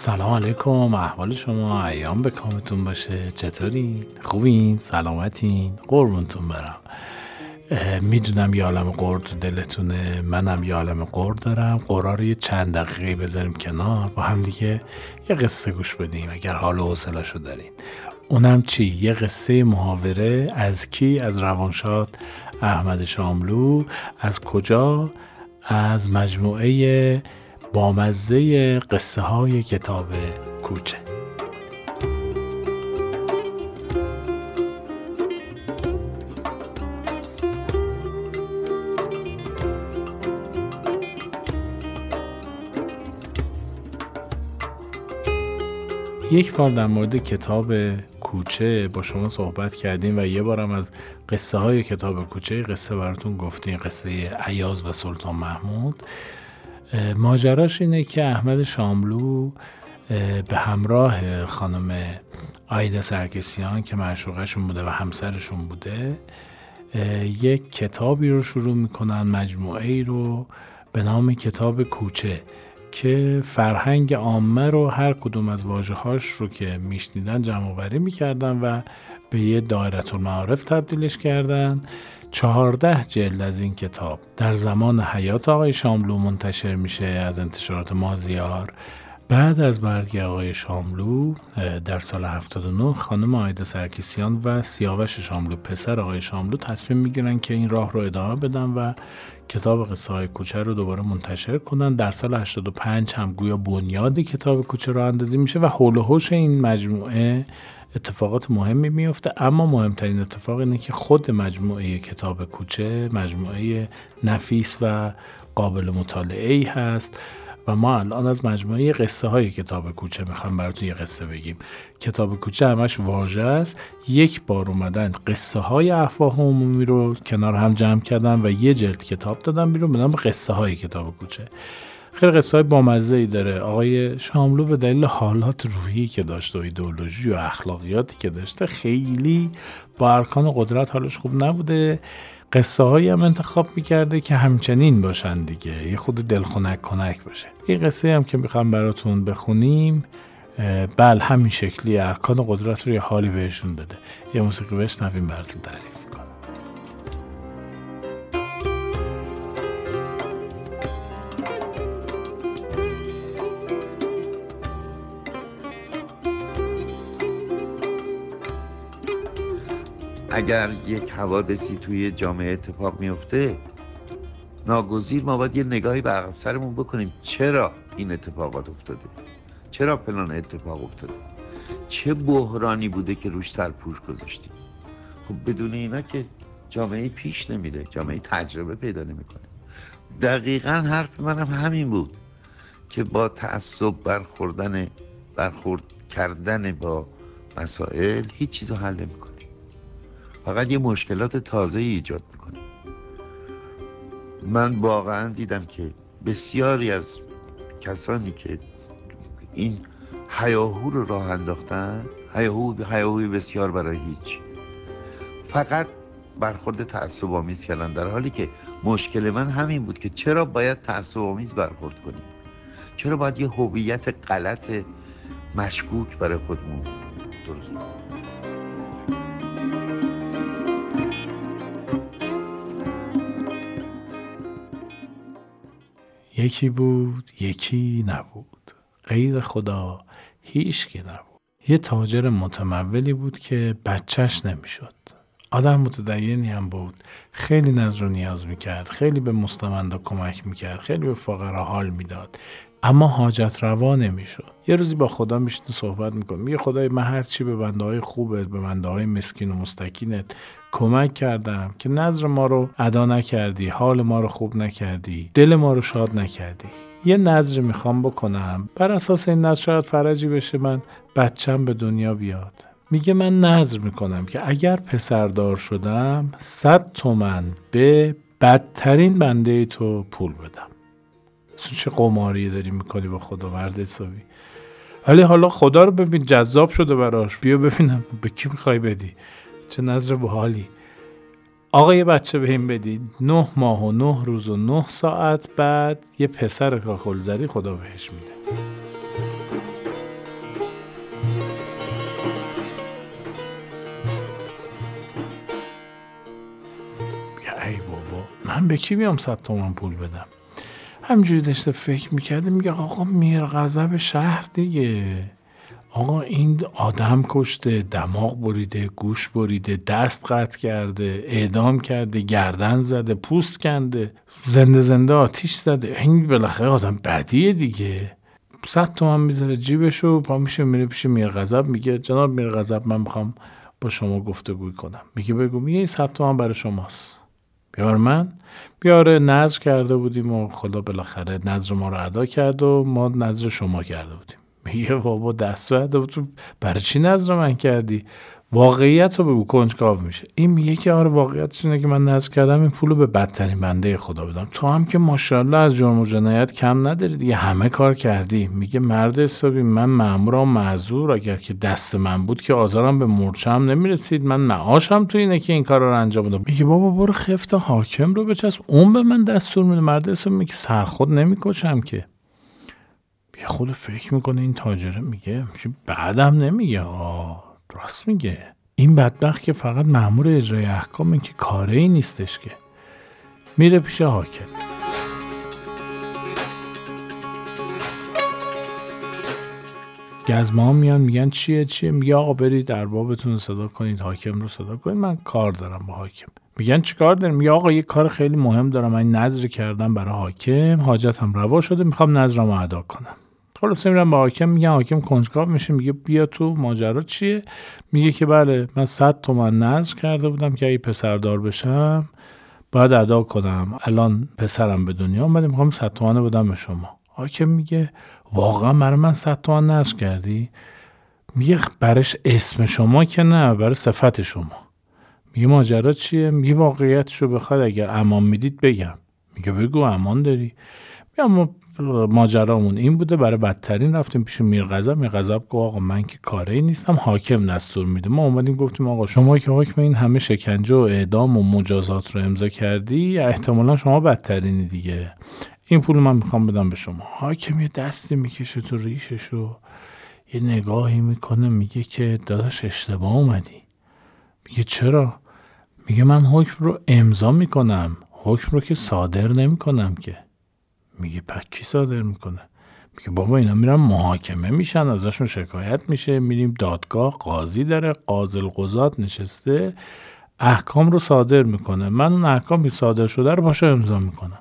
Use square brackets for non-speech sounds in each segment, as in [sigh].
سلام علیکم احوال شما ایام به کامتون باشه. چطورین خوبین؟ سلامتین؟ قربونتون برم. می‌دونم یه عالم قور تو دلتونه. منم یه عالم قور دارم. قرار رو یه چند دقیقه بذاریم کنار. با هم دیگه یه قصه گوش بدیم اگر حال و حوصله‌شو دارین. اونم چی؟ یه قصه محاوره از کی؟ از روانشاد احمد شاملو. از کجا؟ از مجموعه بامزه قصه های کتاب کوچه. یک بار در مورد کتاب کوچه با شما صحبت کردیم و یه بارم از قصه های کتاب کوچه قصه براتون گفتیم قصه عیاز و سلطان محمود. ماجراش اینه که احمد شاملو به همراه خانم آیدا سرکسیان که معشوقشون بوده و همسرشون بوده یک کتابی رو شروع می‌کنن مجموعه ای رو به نام کتاب کوچه که فرهنگ عامه رو هر کدوم از واجه هاش رو که میشنیدن جمع وری می‌کردن و به یه دایره المعارف تبدیلش کردن. چهارده جلد از این کتاب. در زمان حیات آقای شاملو منتشر میشه از انتشارات مازیار. بعد از مرگ آقای شاملو در سال 79 خانم آیده سرکیسیان و سیاوش شاملو پسر آقای شاملو تصمیم می‌گیرن که این راه رو ادامه بدن و کتاب قصه های کوچه رو دوباره منتشر کنن. در سال 85 هم گویا بنیاد کتاب کوچه رو اندازی میشه و حول و این مجموعه اتفاقات مهمی میفته اما مهمترین اتفاق اینه که خود مجموعه کتاب کوچه مجموعه نفیس و قابل مطالعه ای هست. ما الان از مجموعه قصه های کتاب کوچه می‌خوام براتون یه قصه بگیم. کتاب کوچه همش واژه است. یک بار اومدن قصه های افواه عمومی رو کنار هم جمع کردن و یه جلد کتاب دادن بیرون به نام قصه های کتاب کوچه. خیلی قصه های بامزه ای داره. آقای شاملو به دلیل حالات روحی که داشته و ایدئولوژی و اخلاقیاتی که داشته خیلی با ارکان قدرت حالش خوب نبوده. قصه هایی هم انتخاب می‌کرده که همچنین باشن دیگه. یه خود دلخونک کنک باشه. این قصه هم که می‌خوام براتون بخونیم بل همین شکلی ارکان قدرت رو یه حالی بهشون داده یه موسیقی بشنویم براتون تعریف. اگر یک حوادثی توی جامعه اتفاق میفته ناگزیر ما باید یه نگاهی به عقب سرمون بکنیم. چرا این اتفاقات افتاده؟ چرا پلان اتفاق افتاده؟ چه بحرانی بوده که روش سرپوش گذاشتیم؟ خب بدون اینا که جامعه پیش نمیره جامعه تجربه پیدا نمی‌کنه. دقیقا حرف منم همین بود که با تعصب برخوردن برخورد کردن با مسائل هیچ چیز حل نمی‌کنه. فقط یه مشکلات تازه ایجاد می‌کنه. من واقعا دیدم که بسیاری از کسانی که این هیاهو رو راه انداختن هیاهو هیاهوی بسیار برای هیچ. فقط برخورد تعصب آمیز کردن در حالی که مشکل من همین بود که چرا باید تعصب آمیز برخورد کنیم؟ چرا باید یه هویت غلط مشکوک برای خودمون درست کنیم؟ یکی بود یکی نبود. غیر خدا هیچ نبود. یه تاجر متمولی بود که بچهش نمی‌شد. آدم متدینی هم بود. خیلی نظر و نیاز می‌کرد. خیلی به مستمندا کمک می‌کرد. خیلی به فقرا حال می‌داد. اما حاجت روا نمی‌شد. یه روزی با خدا میشنه صحبت می‌کنه. میگه خدای من هر چی به بنده های خوبت به بنده های مسکین و مستکینت کمک کردم که نظر ما رو ادا نکردی حال ما رو خوب نکردی دل ما رو شاد نکردی. یه نظر می‌خوام بکنم. بر اساس این نظر شاید فرجی بشه من بچم به دنیا بیاد. میگه من نظر می‌کنم که اگر پسردار شدم صد تومن به بدترین بنده تو پول بدم. تو چه قماری داری می‌کنی با خدا مرد حسابی؟ ولی حالا خدا رو ببین جذاب شده براش. بیا ببینم به کی می‌خوای بدی؟ چه نظر بحالی آقا یه بچه به این بدید نه ماه و نه روز و نه ساعت بعد یه پسر کاکلزری خدا بهش میده. ای بابا من به کی بیام صد تومن پول بدم؟ همجوری داشته فکر می‌کرده میگه آقا میر غضب شهر دیگه. آقا این آدم کشته دماغ بریده گوش بریده دست قطع کرده اعدام کرده گردن زده پوست کنده زنده زنده آتیش زده. این بالاخره آدم بدیه دیگه. صد تومن می‌ذاره جیبش پا میشه میره پیش میر غضب میگه جناب میر غضب من می‌خوام با شما گفتگوی کنم. میگه بگو میگه این صد تومن برای شماست. بیار من. بیاره نظر کرده بودیم و خدا بالاخره نظر ما رو ادا کرد و ما نظر شما کرده بودیم. میگه بابا دست بود برای چی نظر من کردی؟ واقعیت رو بگو کنجکاو میشه. این میگه که آره واقعیتش اینه که من نظر کردم این پول رو به بدترین بنده خدا بدم. تو هم که ماشاءالله از جرم و جنایت کم نداری دیگه همه کار کردی. میگه مرد حسابی من مامورم معذور. اگر که دست من بود که آزارم به مورچم نمی‌رسید. من معاشم تو اینه که این کار رو انجام بدم. میگه بابا برو خفت حاکم رو بچسب. اون به من دستور میده. مرد حسابی میگه سرخود نمی‌کشم که. یه خود فکر می‌کنه این تاجره. میگه بعدم نمیگه. آه. راست میگه. این بدبخت که فقط مأمور اجرای احکام که کاره ای نیستش که. میره پیش حاکم. گزما میان میگن چیه چیه؟ میگه آقا برید در بابتون صدا کنید حاکم رو صدا کنید. من کار دارم با حاکم. میگن چیکار داریم؟ میگه آقا یه کار خیلی مهم دارم. من نظر کردم برای حاکم. حاجتم روا شده. می‌خوام نظرم ادا کنم. خلاصه میرم به حاکم میگن حاکم کنجکاو میشه میگه بیا تو ماجرا چیه؟ میگه که بله من صد تومن نظر کرده بودم که اگه پسردار بشم باید ادا کنم. الان پسرم به دنیا اومده می‌خوام صد تومن بدم به شما. حاکم میگه واقعا برای من صد تومن نظر کردی؟ میگه برش اسم شما که نه برای صفت شما. میگه ماجرا چیه؟ میگه واقعیتش رو بخواد اگر امان می‌دید بگم. میگه بگو امان داری. میگم ماجرامون این بوده. برای بدترین رفتیم پیش میرغضب میرغضب گفت آقا من که کاری نیستم حاکم دستور میده. ما اومدیم گفتیم آقا شما که حکم این همه شکنجه و اعدام و مجازات رو امضا کردی احتمالا شما بدترینی دیگه. این پول من می‌خوام بدم به شما. حاکم یه دستی می‌کشه تو ریشش و یه نگاهی می‌کنه میگه که داداش اشتباه اومدی. میگه چرا؟ میگه من حکم رو امضا می‌کنم. حکم رو که صادر نمی‌کنم که. میگه پک کی صادر می‌کنه؟ میگه بابا اینا میرن محاکمه میشن ازشون شکایت میشه میریم دادگاه قاضی داره قاضل قضات نشسته احکام رو صادر می‌کنه. من اون احکامی صادر شده رو باشو امضا می‌کنم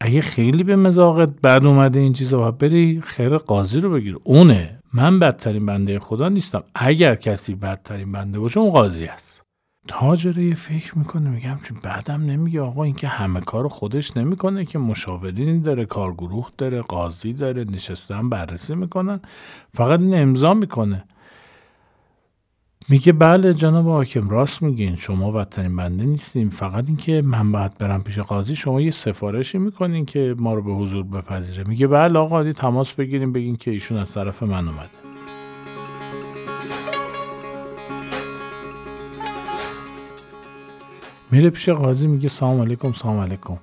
اگه خیلی به مزاقت بد اومده این چیزا بری خیر قاضی رو بگیر. اونه. من بدترین بنده خدا نیستم. اگر کسی بدترین بنده باشه اون قاضی است. تاجره فکر می‌کنه میگم چون بعدم نمیگه آقا این که همه کار خودش نمی‌کنه که مشاورینی داره کارگروه داره قاضی داره نشستن بررسی می‌کنن فقط این امضا می‌کنه. میگه بله جناب حاکم راست میگین شما بدترین بنده نیستیم فقط اینکه من باید برم پیش قاضی شما یه سفارشی می‌کنین که ما رو به حضور بپذیره. میگه بله آقا تماس بگیریم بگین که ایشون از طرف من اومده. میره پیش قاضی میگه سلام علیکم سلام علیکم.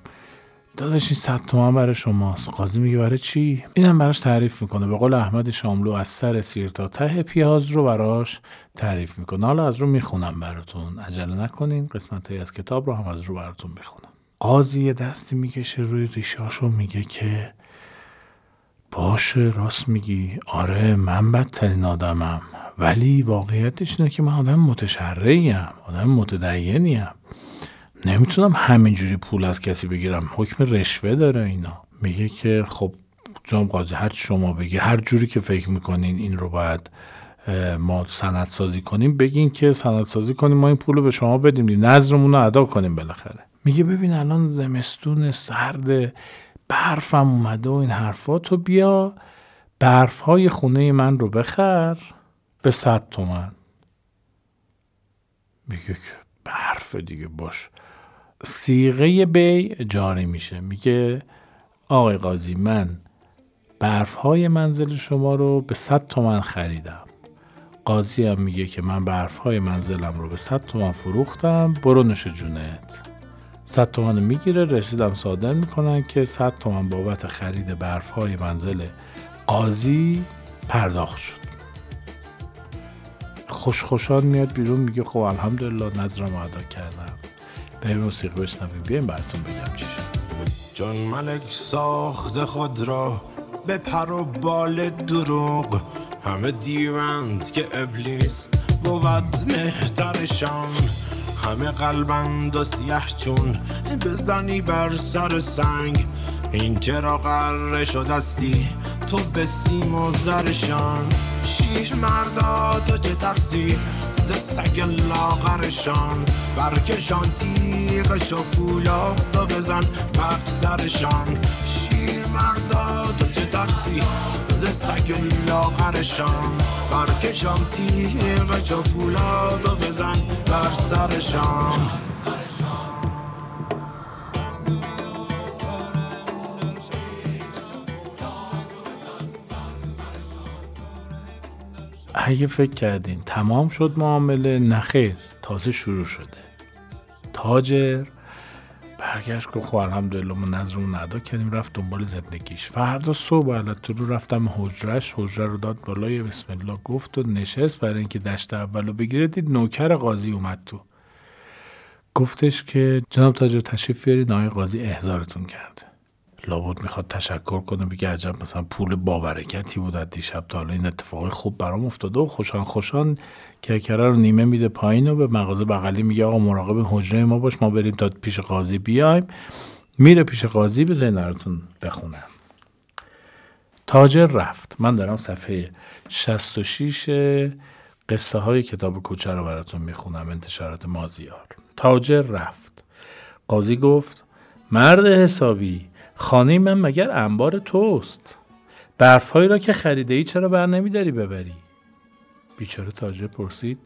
داداش این صد تومن برای شماست. قاضی میگه برای چی؟ اینم براش تعریف می‌کنه. به قول احمد شاملو از سر سیر تا ته پیاز رو براش تعریف می‌کنه. حالا از رو می‌خونم براتون. عجله نکنین قسمت های از کتاب رو هم از رو براتون بخونم. قاضی یه دستی می‌کشه روی ریشاشو میگه که باشه راست میگی. آره من بدترین آدمم. ولی واقعیتش اینه که من آدم متشرعیم آدم متدینیم. نمی‌تونم همینجوری پول از کسی بگیرم. حکم رشوه داره اینا. میگه که خب جناب قاضی هر شما بگی هر جوری که فکر می‌کنین این رو باید ما سند سازی کنیم بگین که سند سازی کنیم ما این پول رو به شما بدیم نظرمون رو ادا کنیم بالاخره. میگه ببین الان زمستون سرد برفم اومده و این حرفا تو بیا برف های خونه من رو بخر به صد تومن. میگه که برف دیگه باش. سیغه بی جاری میشه. میگه آقای قاضی من برف های منزل شما رو به 100 تومن خریدم. قاضی هم میگه که من برف های منزلم رو به 100 تومن فروختم. برو نوش جونت. 100 تومن می‌گیره. رسیدم صادر می‌کنن که 100 تومن بابت خرید برف های منزل قاضی پرداخت شد. خوش خوشحال میاد بیرون. میگه خب الحمدلله نظرم ادا کردم. به موسیقی بشنویم بیایم براتون بگم چی شد. جان ملک ساخت خود را به پر و بال دروغ. همه دیوند که ابلیس بود مهترشان همه قلبند و سیه چون بزنی بر سر سنگ. این چرا قره شدستی تو به سیم و زرشان شیر مردا تو چه ترسی ز سگ لاغرشان. برکشان تیغش و فولاد بزن بر سرشان شیر مردا تو چه ترسی؟ ز سگ لاغرشان برکشان تیغش و فولاد بزن بر سرشان اگه فکر کردین تمام شد معامله نخیر تازه شروع شده. تاجر. برگشت گفت خب الحمدلله ما نظرمون ادا کردیم رفت دنبال زندگیش. فردا صبح علت رو رفتم حجرش حجره رو داد بالای بسم الله گفت و نشست برای اینکه دشت اولو بگیره دید نوکر قاضی اومد تو. گفتش که جناب تاجر تشریف بیارید آقای قاضی احضارتون کرده. لابد می‌خواد تشکر کنه بگه عجب مثلا پول بابرکتی بود از دیشب تا حالا. این اتفاقی خوب برام افتاده و خوشان خوشان کرکره رو نیمه میده پایین و به مغازه بغلی میگه آقا مراقب حجره ما باش ما بریم تا پیش قاضی بیایم. میره پیش قاضی به براتون بخونم تاجر رفت. من دارم صفحه 66 قصه های کتاب کوچه رو براتون می‌خونم انتشارات مازیار. تاجر رفت. قاضی گفت مرد حسابی خانه من مگر انبار توست؟ برفهایی را که خریده ای چرا بر نمیداری ببری؟ بیچاره تاجر پرسید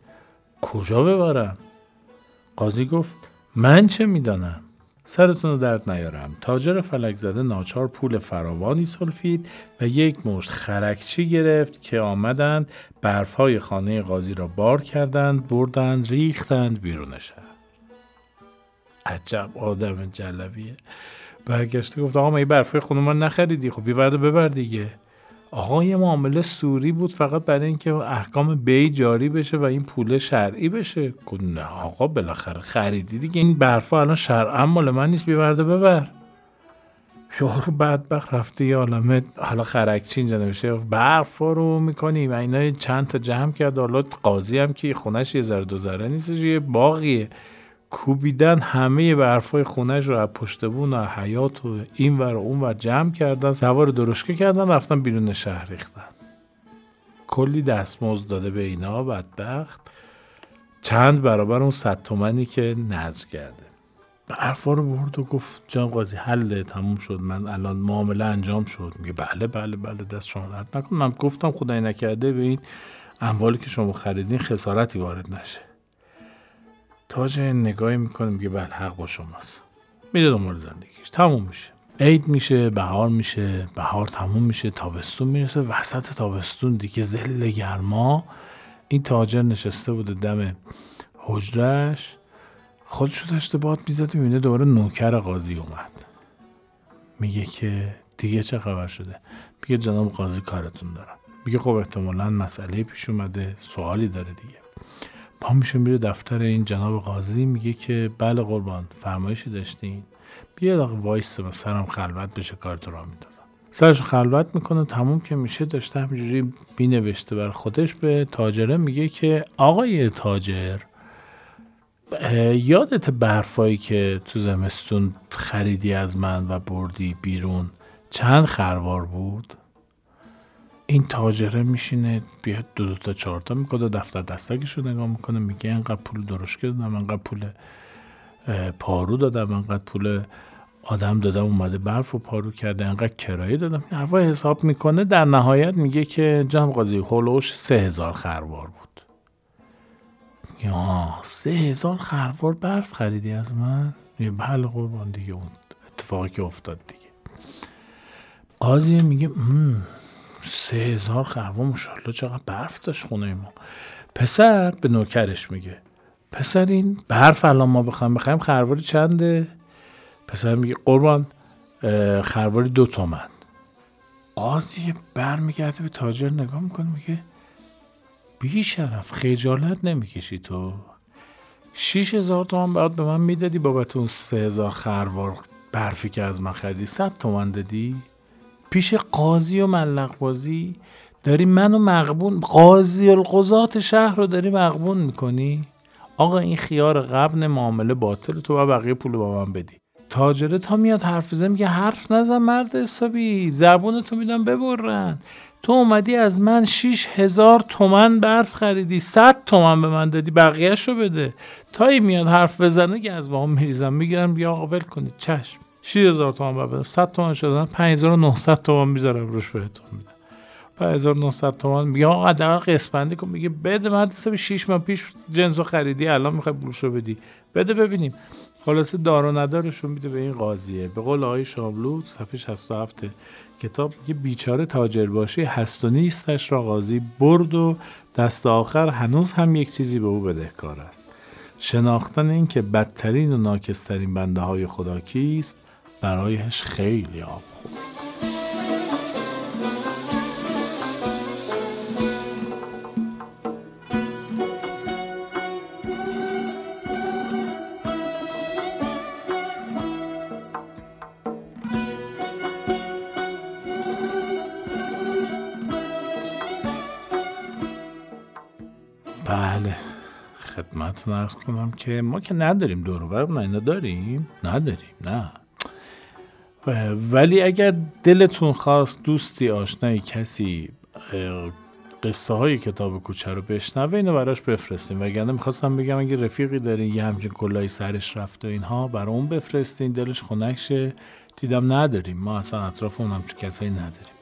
کجا ببرم؟ قاضی گفت من چه می‌دانم؟ سرتون رو درد نیارم. تاجر فلک زده ناچار پول فراوانی سلفید و یک مشت خرکچی گرفت که آمدند برفهای خانه قاضی را بار کردند بردند ریختند بیرون شهر عجب آدم جلبیه. برگشته گفت آقا ما این برفای خونه ما نخریدی. خب بیورده ببر دیگه. آقا یه معامله سوری بود فقط برای اینکه احکام بی جاری بشه و این پول شرعی بشه. نه آقا بالاخره خریدی دیگه. این برفا الان شرعا مال من نیست بیورده ببر. یارو بدبخت رفته یه عالمه حالا خرکچی اینجا نمیشه برفا رو می‌کنی و اینا چند تا جمع کرد. حالا قاضی هم که خونش یه ذره دو ذره نیست یه باقیه کوبیدن همه برفای خونش رو از پشت بون و حیات و این ور و اون ور جمع کردن سوار درشکه کردن رفتن بیرون شهر ریختن. کلی دستمزد داده به اینا بدبخت. چند برابر اون صد تومنی که نظر کرده. برفا رو برد و گفت جان قاضی حل تموم شد. من الان معامله انجام شد. میگه بله بله بله دست شما درد نکن. من گفتم خدای نکرده به این اموالی که شما خریدین خسارتی وارد نشه. تاج نگاهی می‌کنه میگه بله حق با شماست. میره دنبال زندگیش. تموم میشه. عید میشه بهار میشه بهار تموم میشه تابستون می‌رسه وسط تابستون دیگه زل گرما. این تاجر نشسته بوده دم حجرش خودشو داشته باد می‌زده می‌بینه دوباره نوکر قاضی اومد. میگه که دیگه چه خبر شده؟ میگه جناب قاضی کارتون دارم. میگه خب احتمالا مسئله پیش اومده سوالی داره دیگه. پا میشه میره دفتر این جناب قاضی میگه که بله قربان فرمایشی داشتین بیا دقیقه وایس و سرم خلوت بشه کارت را میندازم سرش خلوت می‌کنه تموم که میشه داشته همینجوری بینوشته بر خودش به تاجره میگه که آقای تاجر یادت برفایی که تو زمستون خریدی از من و بردی بیرون چند خروار بود؟ این تاجره میشینه بیاد دو دو تا چهار تا می‌کنه دفتر دستگش رو نگاه می‌کنه میگه انقدر پول درشکه دادم انقدر پول پارو دادم انقدر پول آدم دادم اومده برف و پارو کرده انقدر کرایه دادم. حرفا حساب می‌کنه در نهایت میگه که جناب قاضی هولوش سه هزار خروار بود. یا سه هزار خروار برف خریدی از من؟ یه بله قربان دیگه اون اتفاقی که افتاد دیگه. قاضی میگه سه هزار خروار مشالله چقدر برف داشت خونه ما. پسر به نوکرش میگه پسر این برف الان ما بخوایم بخوایم خرواری چنده؟ پسر میگه قربان خرواری دو تومن. قاضی برمیگرده به تاجر نگاه می‌کنه میگه بی شرف خجالت نمی‌کشی تو. شیش هزار تومن باید به من می‌دادی بابت اون سه هزار خروار برفی که از من خریدی صد تومن دادی؟ پیش قاضی و ملق بازی. داری منو مقبون قاضی القضات شهر رو داری مقبون می‌کنی؟ آقا این خیار قبل معامله باطل تو با بقیه پول با من بدی. تاجره تا میاد حرف زن میگه حرف نزن مرد حسابی. زبون تو میدم ببرن. تو اومدی از من شیش هزار تومن برف خریدی صد تومن به من دادی بقیهش رو بده. تا این میاد حرف بزنه که از با هم میریزم. می‌گیرم بیا آقا ول کنید چشم. 6000 تومان بدم. 100 تومان شدن 5900 تومان می‌ذارم روش بهتون میدم. 5900 تومان میگه آقا در قسمندی کن. میگه بده من حساب 6 ماه پیش جنسو خریدی الان می‌خوای بروشو بدی. بده ببینیم. خلاصه دار و ندارشون میده به این قاضیه. به قول آقای شاملو صفحه 67 کتاب یه بیچاره تاجر باشه هست و نیستش را قاضی برد و دست آخر هنوز هم یک چیزی به او بدهکار است. شناختن این که بدترین و ناکسترین بنده های خدا کیست؟ برایش خیلی آب خوب بله خدمتتون ارز کنم که ما که نداریم دور اینا داریم؟ نداریم نه. ولی اگر دلتون خواست دوستی آشنایی کسی قصه های کتاب کوچه رو بشنوه اینو براش بفرستین. وگرنه می‌خواستم بگم اگه رفیقی دارین یه همچین کلای سرش رفته اینها برای اون بفرستین. دلش خنک شه. دیدم نداریم. ما اصلا اطراف اون همچین کسایی نداریم.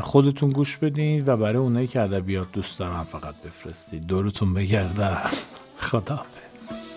خودتون گوش بدین و برای اونایی که ادبیات دوست دارن فقط بفرستید دورتون بگردم. [laughs] خداحافظ.